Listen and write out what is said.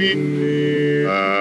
uh